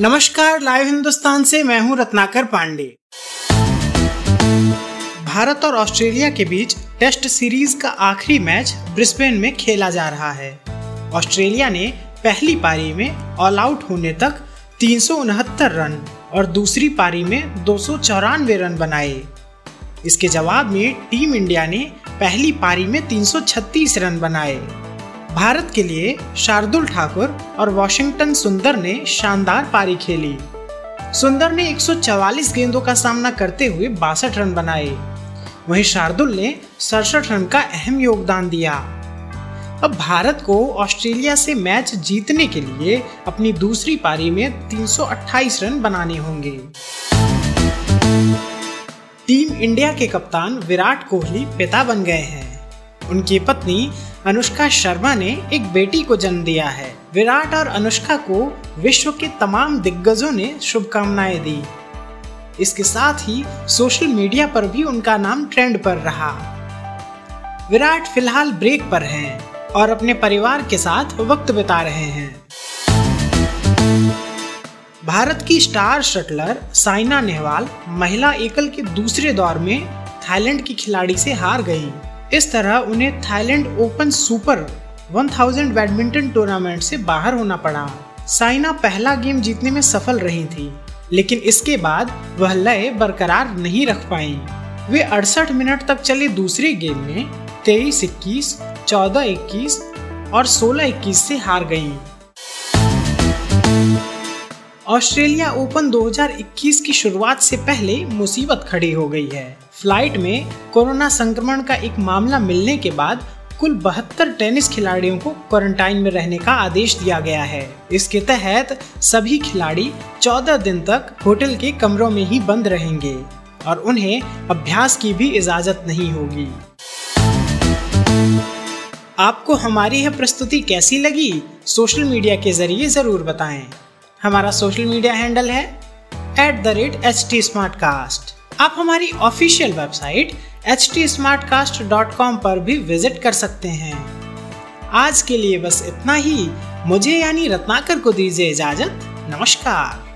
नमस्कार, लाइव हिंदुस्तान से मैं हूँ रत्नाकर पांडे। भारत और ऑस्ट्रेलिया के बीच टेस्ट सीरीज़ का आखिरी मैच ब्रिस्बेन में खेला जा रहा है। ऑस्ट्रेलिया ने पहली पारी में ऑल आउट होने तक तीन सौ उनहत्तर रन और दूसरी पारी में दो सौ चौरानवे रन बनाए। इसके जवाब में टीम इंडिया ने पहली पारी में 336 रन बनाए। भारत के लिए शार्दुल ठाकुर और वॉशिंगटन सुंदर ने शानदार पारी खेली। सुंदर ने 144 गेंदों का सामना करते हुए बासठ रन बनाए। वहीं शार्दुल ने सड़सठ रन का अहम योगदान दिया। अब भारत को ऑस्ट्रेलिया से मैच जीतने के लिए अपनी दूसरी पारी में 328 रन बनाने होंगे। टीम इंडिया के कप्तान विराट कोहली पिता बन गए हैं। उनकी पत्नी अनुष्का शर्मा ने एक बेटी को जन्म दिया है। विराट और अनुष्का को विश्व के तमाम दिग्गजों ने शुभकामनाएँ दी। इसके साथ ही सोशल मीडिया पर भी उनका नाम ट्रेंड पर रहा। विराट फ़िलहाल ब्रेक पर हैं और अपने परिवार के साथ वक्त बिता रहे हैं। भारत की स्टार शटलर साइना नेहवाल महिला एकल के दूसरे दौर में थाईलैंड की खिलाड़ी से हार गई। इस तरह उन्हें Thailand open super 1000 badminton tournament से बाहर होना पड़ा। साइना पहला गेम जीतने में सफल रही थी, लेकिन इसके बाद वह लय बरकरार नहीं रख पाई। वे अड़सठ मिनट तक चले दूसरे गेम में, तेईस इक्कीस, चौदह इक्कीस और सोलह इक्कीस से हार गई ऑस्ट्रेलिया ओपन 2021 की शुरुआत से पहले मुसीबत खड़ी हो गई है। फ़्लाइट में कोरोना संक्रमण का एक मामला मिलने के बाद कुल बहत्तर टेनिस खिलाड़ियों को क्वारंटाइन में रहने का आदेश दिया गया है। इसके तहत सभी खिलाड़ी 14 दिन तक होटल के कमरों में ही बंद रहेंगे और उन्हें अभ्यास की भी इजाज़त नहीं होगी। आपको हमारी यह प्रस्तुति कैसी लगी? सोशल मीडिया के ज़रिए ज़रूर बताएँ। हमारा सोशल मीडिया हैंडल है at the rate H T smart cast आप हमारी official website H T smart cast dot com पर भी विज़िट कर सकते हैं। आज के लिए बस इतना ही। मुझे यानी रत्नाकर को दीजिए इजाज़त। नमस्कार।